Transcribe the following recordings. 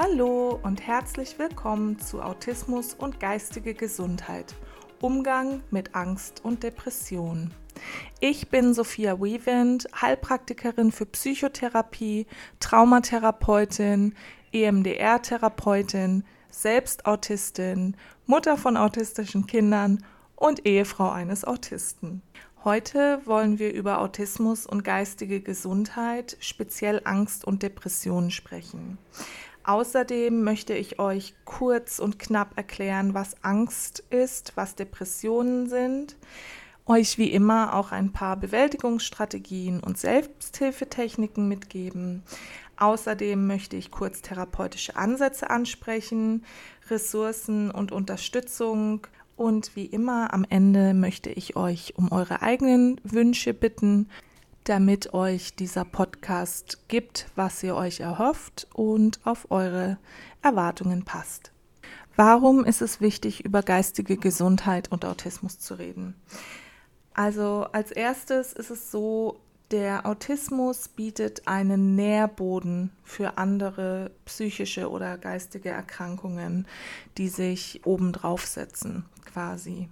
Hallo und herzlich willkommen zu Autismus und geistige Gesundheit. Umgang mit Angst und Depression. Ich bin Sophia Weavent, Heilpraktikerin für Psychotherapie, Traumatherapeutin, EMDR-Therapeutin, selbst Autistin, Mutter von autistischen Kindern und Ehefrau eines Autisten. Heute wollen wir über Autismus und geistige Gesundheit, speziell Angst und Depressionen sprechen. Außerdem möchte ich euch kurz und knapp erklären, was Angst ist, was Depressionen sind, euch wie immer auch ein paar Bewältigungsstrategien und Selbsthilfetechniken mitgeben. Außerdem möchte ich kurz therapeutische Ansätze ansprechen, Ressourcen und Unterstützung. Und wie immer am Ende möchte ich euch um eure eigenen Wünsche bitten, damit euch dieser Podcast gibt, was ihr euch erhofft und auf eure Erwartungen passt. Warum ist es wichtig, über geistige Gesundheit und Autismus zu reden? Also als erstes ist es so, der Autismus bietet einen Nährboden für andere psychische oder geistige Erkrankungen, die sich obendrauf setzen, quasi.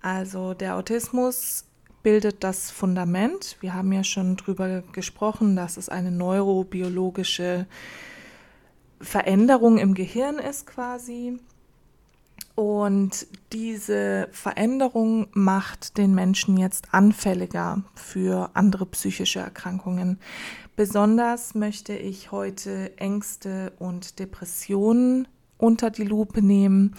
Also der Autismus bildet das Fundament. Wir haben ja schon drüber gesprochen, dass es eine neurobiologische Veränderung im Gehirn ist quasi. Und diese Veränderung macht den Menschen jetzt anfälliger für andere psychische Erkrankungen. Besonders möchte ich heute Ängste und Depressionen unter die Lupe nehmen,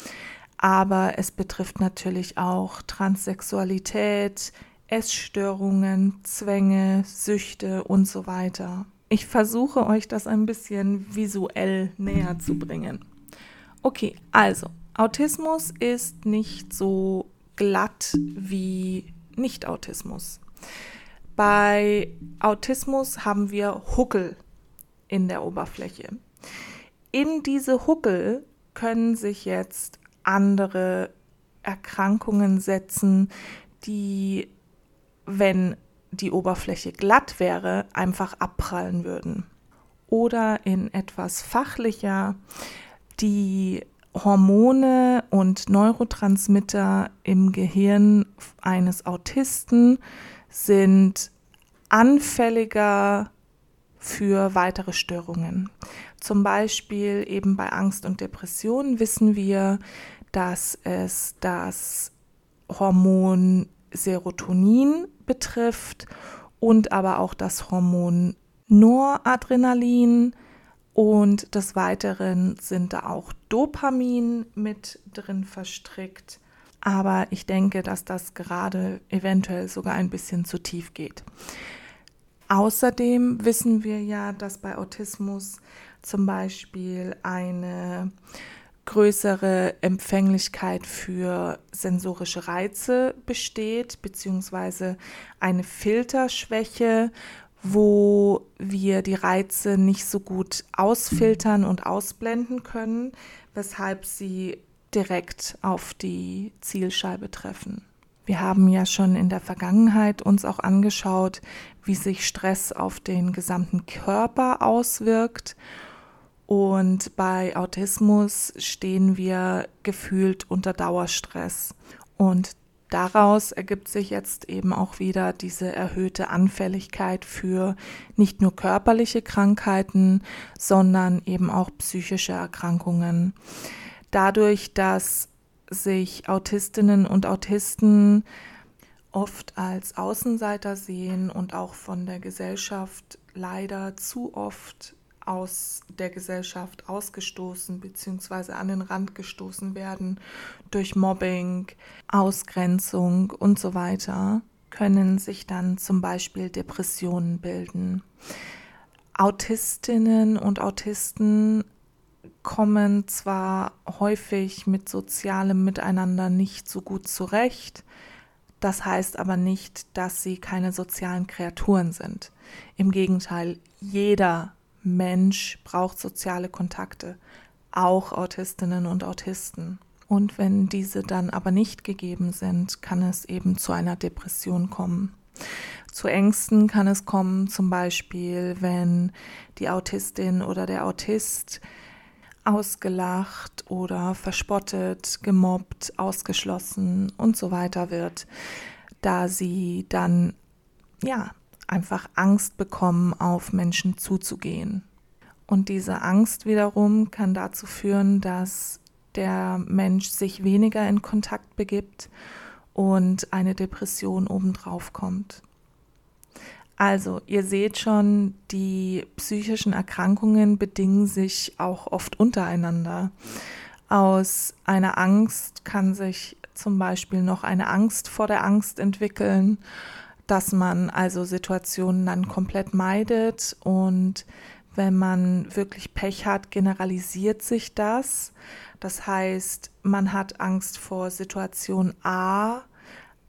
aber es betrifft natürlich auch Transsexualität, Essstörungen, Zwänge, Süchte und so weiter. Ich versuche euch das ein bisschen visuell näher zu bringen. Okay, also Autismus ist nicht so glatt wie Nicht-Autismus. Bei Autismus haben wir Huckel in der Oberfläche. In diese Huckel können sich jetzt andere Erkrankungen setzen, die, wenn die Oberfläche glatt wäre, einfach abprallen würden. Oder in etwas fachlicher, die Hormone und Neurotransmitter im Gehirn eines Autisten sind anfälliger für weitere Störungen. Zum Beispiel eben bei Angst und Depression wissen wir, dass es das Hormon Serotonin betrifft und aber auch das Hormon Noradrenalin, und des Weiteren sind da auch Dopamin mit drin verstrickt. Aber ich denke, dass das gerade eventuell sogar ein bisschen zu tief geht. Außerdem wissen wir ja, dass bei Autismus zum Beispiel eine größere Empfänglichkeit für sensorische Reize besteht, beziehungsweise eine Filterschwäche wo wir die Reize nicht so gut ausfiltern und ausblenden können, weshalb sie direkt auf die Zielscheibe treffen. Wir haben ja schon in der Vergangenheit uns auch angeschaut, wie sich Stress auf den gesamten Körper auswirkt. Und bei Autismus stehen wir gefühlt unter Dauerstress. Und daraus ergibt sich jetzt eben auch wieder diese erhöhte Anfälligkeit für nicht nur körperliche Krankheiten, sondern eben auch psychische Erkrankungen. Dadurch, dass sich Autistinnen und Autisten oft als Außenseiter sehen und auch von der Gesellschaft leider zu oft aus der Gesellschaft ausgestoßen bzw. an den Rand gestoßen werden durch Mobbing, Ausgrenzung und so weiter, können sich dann zum Beispiel Depressionen bilden. Autistinnen und Autisten kommen zwar häufig mit sozialem Miteinander nicht so gut zurecht, das heißt aber nicht, dass sie keine sozialen Kreaturen sind. Im Gegenteil, jeder Mensch braucht soziale Kontakte, auch Autistinnen und Autisten. Und wenn diese dann aber nicht gegeben sind, kann es eben zu einer Depression kommen. Zu Ängsten kann es kommen, zum Beispiel, wenn die Autistin oder der Autist ausgelacht oder verspottet, gemobbt, ausgeschlossen und so weiter wird, da sie dann ja einfach Angst bekommen, auf Menschen zuzugehen. Und diese Angst wiederum kann dazu führen, dass der Mensch sich weniger in Kontakt begibt und eine Depression obendrauf kommt. Also, ihr seht schon, die psychischen Erkrankungen bedingen sich auch oft untereinander. Aus einer Angst kann sich zum Beispiel noch eine Angst vor der Angst entwickeln, dass man also Situationen dann komplett meidet und wenn man wirklich Pech hat, generalisiert sich das. Das heißt, man hat Angst vor Situation A,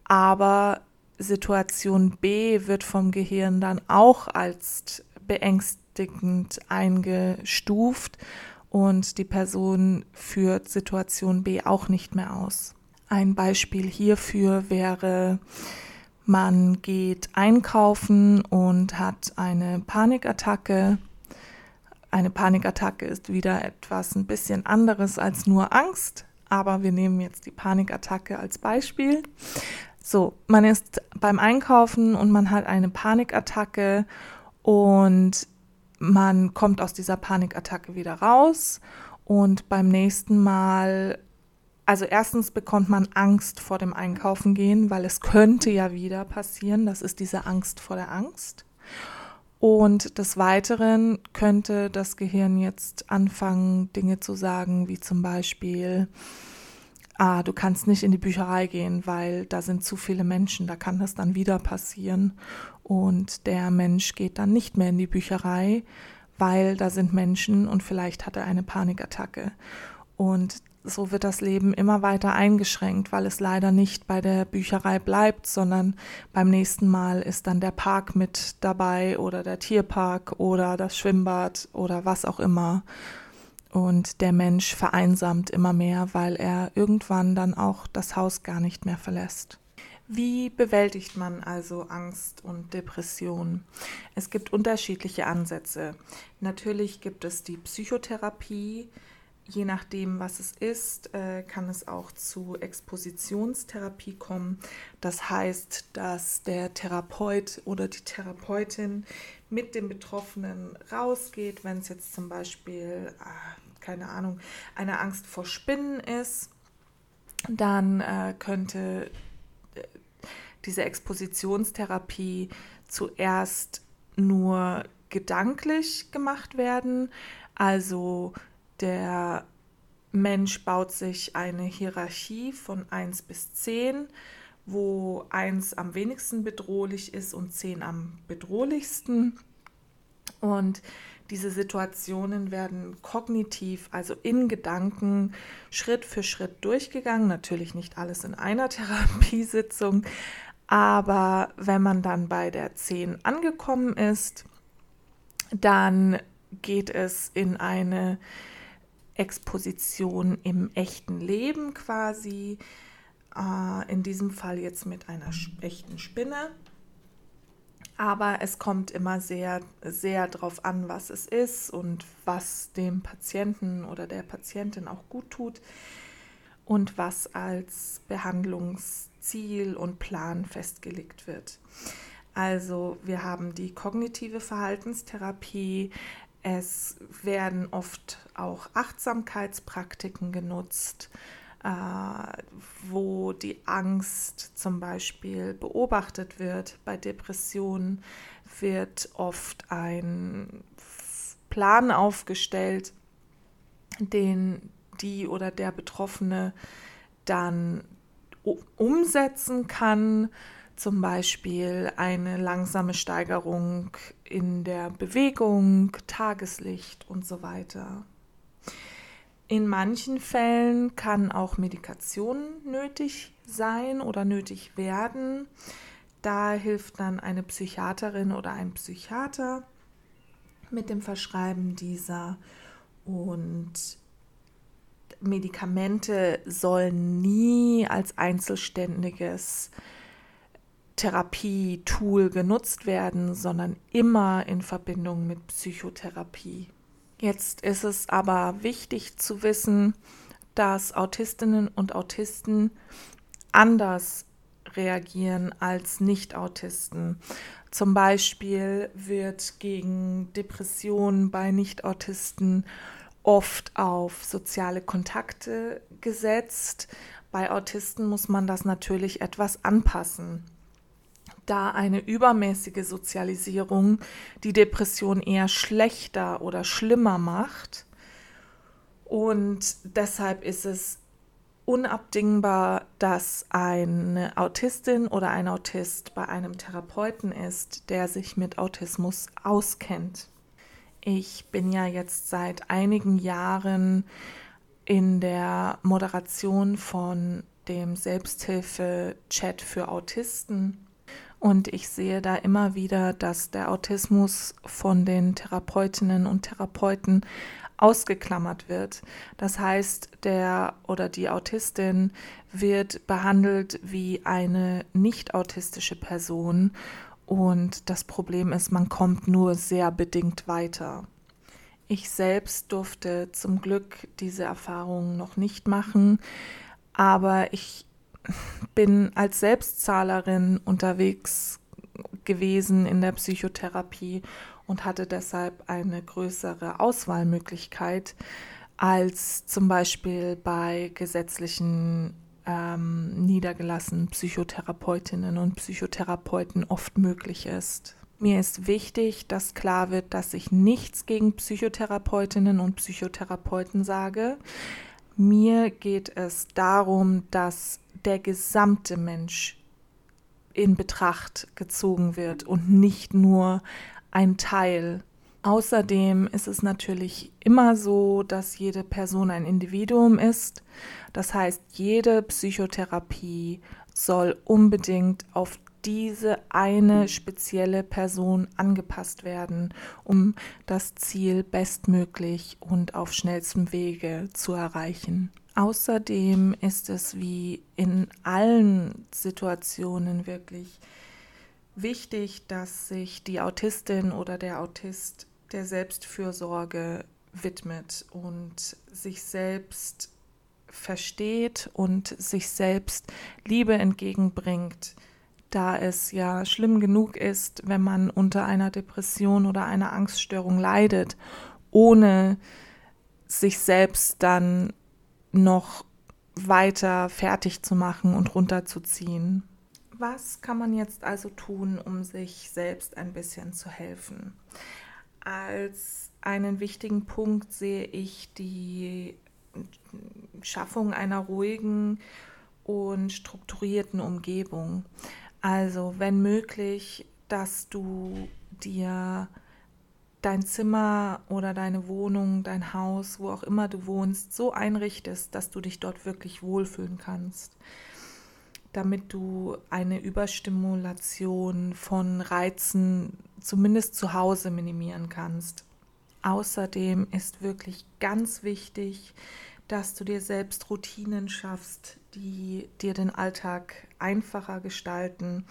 aber Situation B wird vom Gehirn dann auch als beängstigend eingestuft und die Person führt Situation B auch nicht mehr aus. Ein Beispiel hierfür wäre, man geht einkaufen und hat eine Panikattacke. Eine Panikattacke ist wieder etwas ein bisschen anderes als nur Angst, aber wir nehmen jetzt die Panikattacke als Beispiel. So, man ist beim Einkaufen und man hat eine Panikattacke und man kommt aus dieser Panikattacke wieder raus und beim nächsten Mal, also erstens bekommt man Angst vor dem Einkaufen gehen, weil es könnte ja wieder passieren. Das ist diese Angst vor der Angst. Und des Weiteren könnte das Gehirn jetzt anfangen, Dinge zu sagen, wie zum Beispiel, ah, du kannst nicht in die Bücherei gehen, weil da sind zu viele Menschen, da kann das dann wieder passieren. Und der Mensch geht dann nicht mehr in die Bücherei, weil da sind Menschen und vielleicht hat er eine Panikattacke. Und so wird das Leben immer weiter eingeschränkt, weil es leider nicht bei der Bücherei bleibt, sondern beim nächsten Mal ist dann der Park mit dabei oder der Tierpark oder das Schwimmbad oder was auch immer und der Mensch vereinsamt immer mehr, weil er irgendwann dann auch das Haus gar nicht mehr verlässt. Wie bewältigt man also Angst und Depression? Es gibt unterschiedliche Ansätze. Natürlich gibt es die Psychotherapie. Je nachdem, was es ist, äh, kann es auch zu Expositionstherapie kommen. Das heißt, dass der Therapeut oder die Therapeutin mit dem Betroffenen rausgeht, wenn es jetzt zum Beispiel ah, keine Ahnung, eine Angst vor Spinnen ist, dann äh, könnte äh, diese Expositionstherapie zuerst nur gedanklich gemacht werden. Also der Mensch baut sich eine Hierarchie von 1 bis 10, wo 1 am wenigsten bedrohlich ist und 10 am bedrohlichsten. Und diese Situationen werden kognitiv, also in Gedanken, Schritt für Schritt durchgegangen. Natürlich nicht alles in einer Therapiesitzung, aber wenn man dann bei der 10 angekommen ist, dann geht es in eine Exposition im echten Leben quasi. Äh, in diesem Fall jetzt mit einer echten Spinne. Aber es kommt immer sehr, sehr darauf an, was es ist und was dem Patienten oder der Patientin auch gut tut und was als Behandlungsziel und Plan festgelegt wird. Also wir haben die kognitive Verhaltenstherapie. Es werden oft auch Achtsamkeitspraktiken genutzt äh, wo die Angst zum Beispiel beobachtet wird. Bei Depressionen wird oft ein Plan aufgestellt, den die oder der Betroffene dann umsetzen kann, zum Beispiel eine langsame Steigerung in der Bewegung, Tageslicht und so weiter. In manchen Fällen kann auch Medikation nötig sein oder nötig werden. Da hilft dann eine Psychiaterin oder ein Psychiater mit dem Verschreiben dieser. Und Medikamente sollen nie als einzelständiges Therapietool genutzt werden, sondern immer in Verbindung mit Psychotherapie. Jetzt ist es aber wichtig zu wissen, dass Autistinnen und Autisten anders reagieren als Nicht-Autisten. Zum Beispiel wird gegen Depressionen bei Nicht-Autisten oft auf soziale Kontakte gesetzt. Bei Autisten muss man das natürlich etwas anpassen, da eine übermäßige Sozialisierung die Depression eher schlechter oder schlimmer macht. Und deshalb ist es unabdingbar, dass eine Autistin oder ein Autist bei einem Therapeuten ist, der sich mit Autismus auskennt. Ich bin ja jetzt seit einigen Jahren in der Moderation von dem Selbsthilfe-Chat für Autisten und ich sehe da immer wieder, dass der Autismus von den Therapeutinnen und Therapeuten ausgeklammert wird. Das heißt, der oder die Autistin wird behandelt wie eine nicht autistische Person und das Problem ist, man kommt nur sehr bedingt weiter. Ich selbst durfte zum Glück diese Erfahrung noch nicht machen, aber ich bin als Selbstzahlerin unterwegs gewesen in der Psychotherapie und hatte deshalb eine größere Auswahlmöglichkeit als zum Beispiel bei gesetzlichen ähm, niedergelassenen Psychotherapeutinnen und Psychotherapeuten oft möglich ist. Mir ist wichtig, dass klar wird, dass ich nichts gegen Psychotherapeutinnen und Psychotherapeuten sage. Mir geht es darum, dass der gesamte Mensch in Betracht gezogen wird und nicht nur ein Teil Außerdem ist es natürlich immer so, dass jede Person ein Individuum ist. Das heißt, jede Psychotherapie soll unbedingt auf diese eine spezielle Person angepasst werden, um das Ziel bestmöglich und auf schnellstem Wege zu erreichen. Außerdem ist es wie in allen Situationen wirklich wichtig, dass sich die Autistin oder der Autist der Selbstfürsorge widmet und sich selbst versteht und sich selbst Liebe entgegenbringt, da es ja schlimm genug ist, wenn man unter einer Depression oder einer Angststörung leidet, ohne sich selbst dann noch weiter fertig zu machen und runterzuziehen. Was kann man jetzt also tun, um sich selbst ein bisschen zu helfen? Als einen wichtigen Punkt sehe ich die Schaffung einer ruhigen und strukturierten Umgebung. Also wenn möglich, dass du dir dein Zimmer oder deine Wohnung, dein Haus, wo auch immer du wohnst, so einrichtest, dass du dich dort wirklich wohlfühlen kannst, damit du eine Überstimulation von Reizen zumindest zu Hause minimieren kannst. Außerdem ist wirklich ganz wichtig, dass du dir selbst Routinen schaffst, die dir den Alltag einfacher gestalten.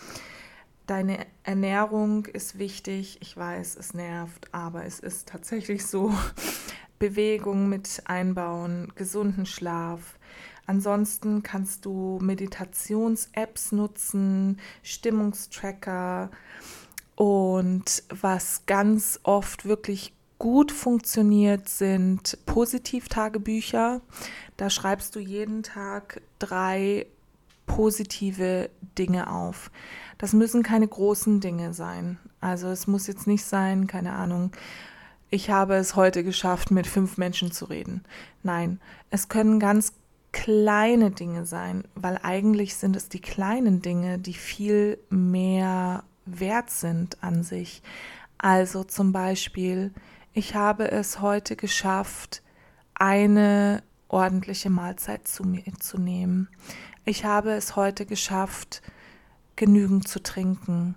Deine Ernährung ist wichtig. Ich weiß, es nervt, aber es ist tatsächlich so. Bewegung mit einbauen, gesunden Schlaf. Ansonsten kannst du Meditations-Apps nutzen, Stimmungstracker, und was ganz oft wirklich gut funktioniert, sind Positivtagebücher. Da schreibst du jeden Tag drei positive Dinge auf. Das müssen keine großen Dinge sein. Also es muss jetzt nicht sein, keine Ahnung, ich habe es heute geschafft, mit fünf Menschen zu reden. Nein, es können ganz kleine Dinge sein, weil eigentlich sind es die kleinen Dinge, die viel mehr wert sind an sich. Also zum Beispiel, ich habe es heute geschafft, eine ordentliche Mahlzeit zu mir zu nehmen. Ich habe es heute geschafft, genügend zu trinken.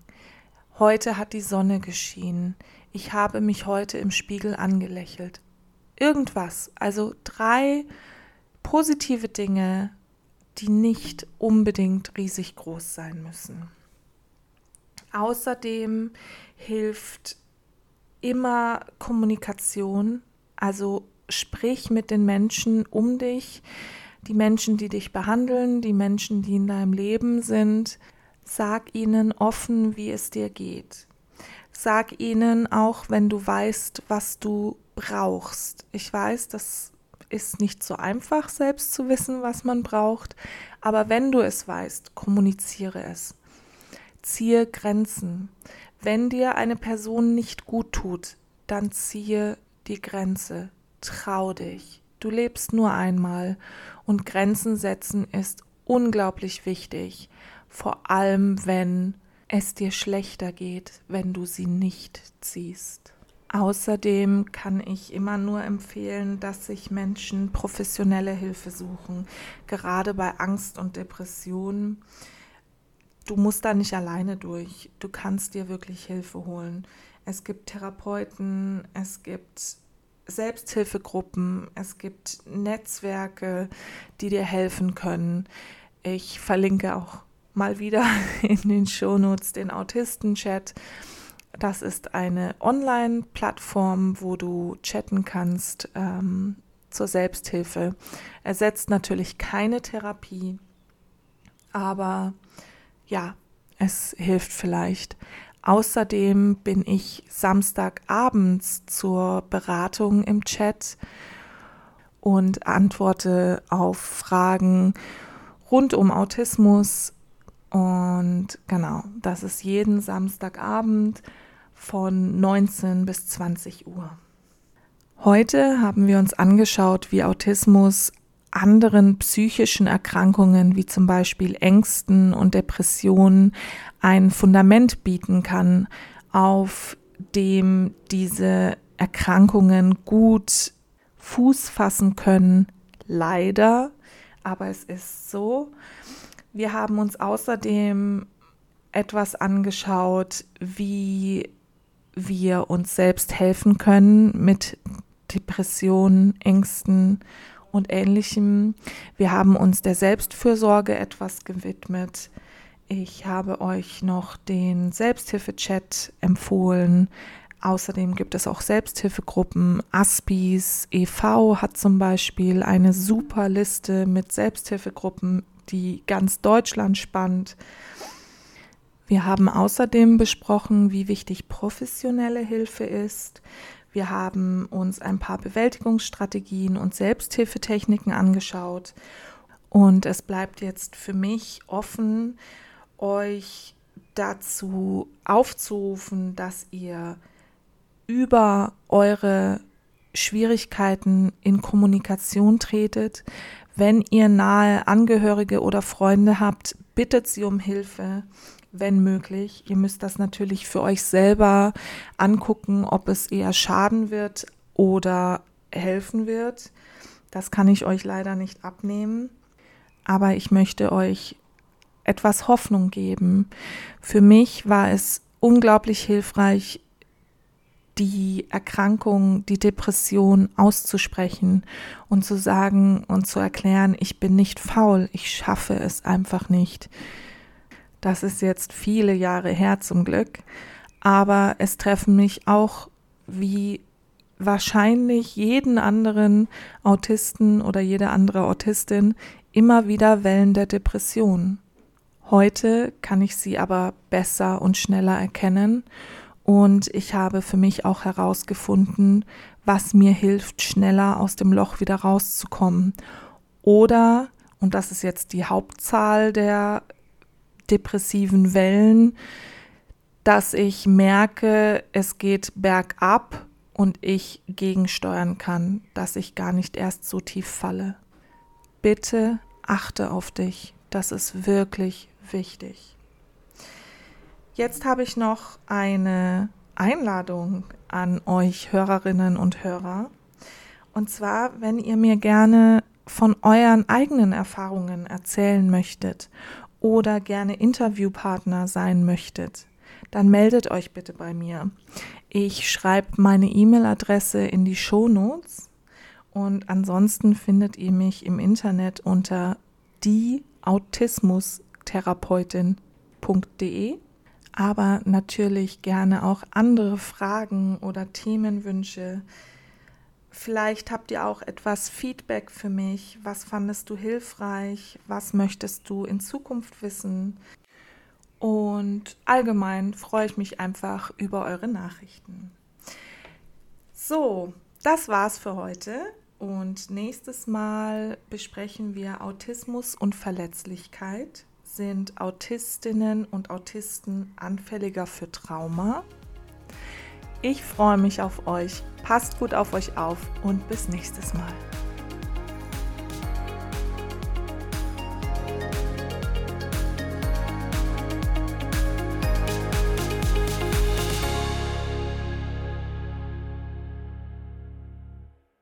Heute hat die Sonne geschienen. Ich habe mich heute im Spiegel angelächelt. Irgendwas, also drei positive Dinge, die nicht unbedingt riesig groß sein müssen. Außerdem hilft immer Kommunikation, Also sprich mit den Menschen um dich, die Menschen, die dich behandeln, die Menschen, die in deinem Leben sind. Sag ihnen offen, wie es dir geht. Sag ihnen auch, wenn du weißt, was du brauchst. Ich weiß, das ist nicht so einfach, selbst zu wissen, was man braucht, aber wenn du es weißt, kommuniziere es. Ziehe Grenzen. Wenn dir eine Person nicht gut tut, dann ziehe die Grenze. Trau dich. Du lebst nur einmal und Grenzen setzen ist unglaublich wichtig, vor allem wenn es dir schlechter geht, wenn du sie nicht ziehst. Außerdem kann ich immer nur empfehlen, dass sich Menschen professionelle Hilfe suchen, gerade bei Angst und Depressionen. Du musst da nicht alleine durch. Du kannst dir wirklich Hilfe holen. Es gibt Therapeuten, es gibt Selbsthilfegruppen, es gibt Netzwerke, die dir helfen können. Ich verlinke auch mal wieder in den Shownotes den Autisten-Chat. Das ist eine Online-Plattform, wo du chatten kannst ähm, zur Selbsthilfe. Ersetzt natürlich keine Therapie, aber ja, es hilft vielleicht. Außerdem bin ich Samstagabends zur Beratung im Chat und antworte auf Fragen rund um Autismus. Und genau, das ist jeden Samstagabend von 19 bis 20 Uhr. Heute haben wir uns angeschaut, wie Autismus anderen psychischen Erkrankungen wie zum Beispiel Ängsten und Depressionen ein Fundament bieten kann, auf dem diese Erkrankungen gut Fuß fassen können. Leider, aber es ist so. Wir haben uns außerdem etwas angeschaut, wie wir uns selbst helfen können mit Depressionen, Ängsten und ähnlichem. Wir haben uns der Selbstfürsorge etwas gewidmet. Ich habe euch noch den Selbsthilfe-Chat empfohlen. Außerdem gibt es auch Selbsthilfegruppen. Aspis e.V. hat zum Beispiel eine super Liste mit Selbsthilfegruppen, die ganz Deutschland spannt. Wir haben außerdem besprochen, wie wichtig professionelle Hilfe ist. Wir haben uns ein paar Bewältigungsstrategien und Selbsthilfetechniken angeschaut. Und es bleibt jetzt für mich offen, euch dazu aufzurufen, dass ihr über eure Schwierigkeiten in Kommunikation tretet. Wenn ihr nahe Angehörige oder Freunde habt, bittet sie um Hilfe wenn möglich. Ihr müsst das natürlich für euch selber angucken, ob es eher schaden wird oder helfen wird. Das kann ich euch leider nicht abnehmen. Aber ich möchte euch etwas Hoffnung geben. Für mich war es unglaublich hilfreich, die Erkrankung, die Depression auszusprechen und zu sagen und zu erklären, ich bin nicht faul, ich schaffe es einfach nicht. Das ist jetzt viele Jahre her zum Glück. Aber es treffen mich auch wie wahrscheinlich jeden anderen Autisten oder jede andere Autistin immer wieder Wellen der Depression. Heute kann ich sie aber besser und schneller erkennen und ich habe für mich auch herausgefunden, was mir hilft, schneller aus dem Loch wieder rauszukommen. Oder, und das ist jetzt die Hauptzahl der depressiven Wellen, dass ich merke, es geht bergab und ich gegensteuern kann, dass ich gar nicht erst so tief falle. Bitte achte auf dich, das ist wirklich wichtig. Jetzt habe ich noch eine Einladung an euch Hörerinnen und Hörer. Und zwar, wenn ihr mir gerne von euren eigenen Erfahrungen erzählen möchtet oder gerne Interviewpartner sein möchtet, dann meldet euch bitte bei mir. Ich schreibe meine E-Mail-Adresse in die Show Notes und ansonsten findet ihr mich im Internet unter dieautismustherapeutin.de. Aber natürlich gerne auch andere Fragen oder Themenwünsche Vielleicht habt ihr auch etwas Feedback für mich. Was fandest du hilfreich? Was möchtest du in Zukunft wissen? Und allgemein freue ich mich einfach über eure Nachrichten. So, das war's für heute. Und nächstes Mal besprechen wir Autismus und Verletzlichkeit. Sind Autistinnen und Autisten anfälliger für Trauma? Ich freue mich auf euch. Passt gut auf euch auf und bis nächstes Mal.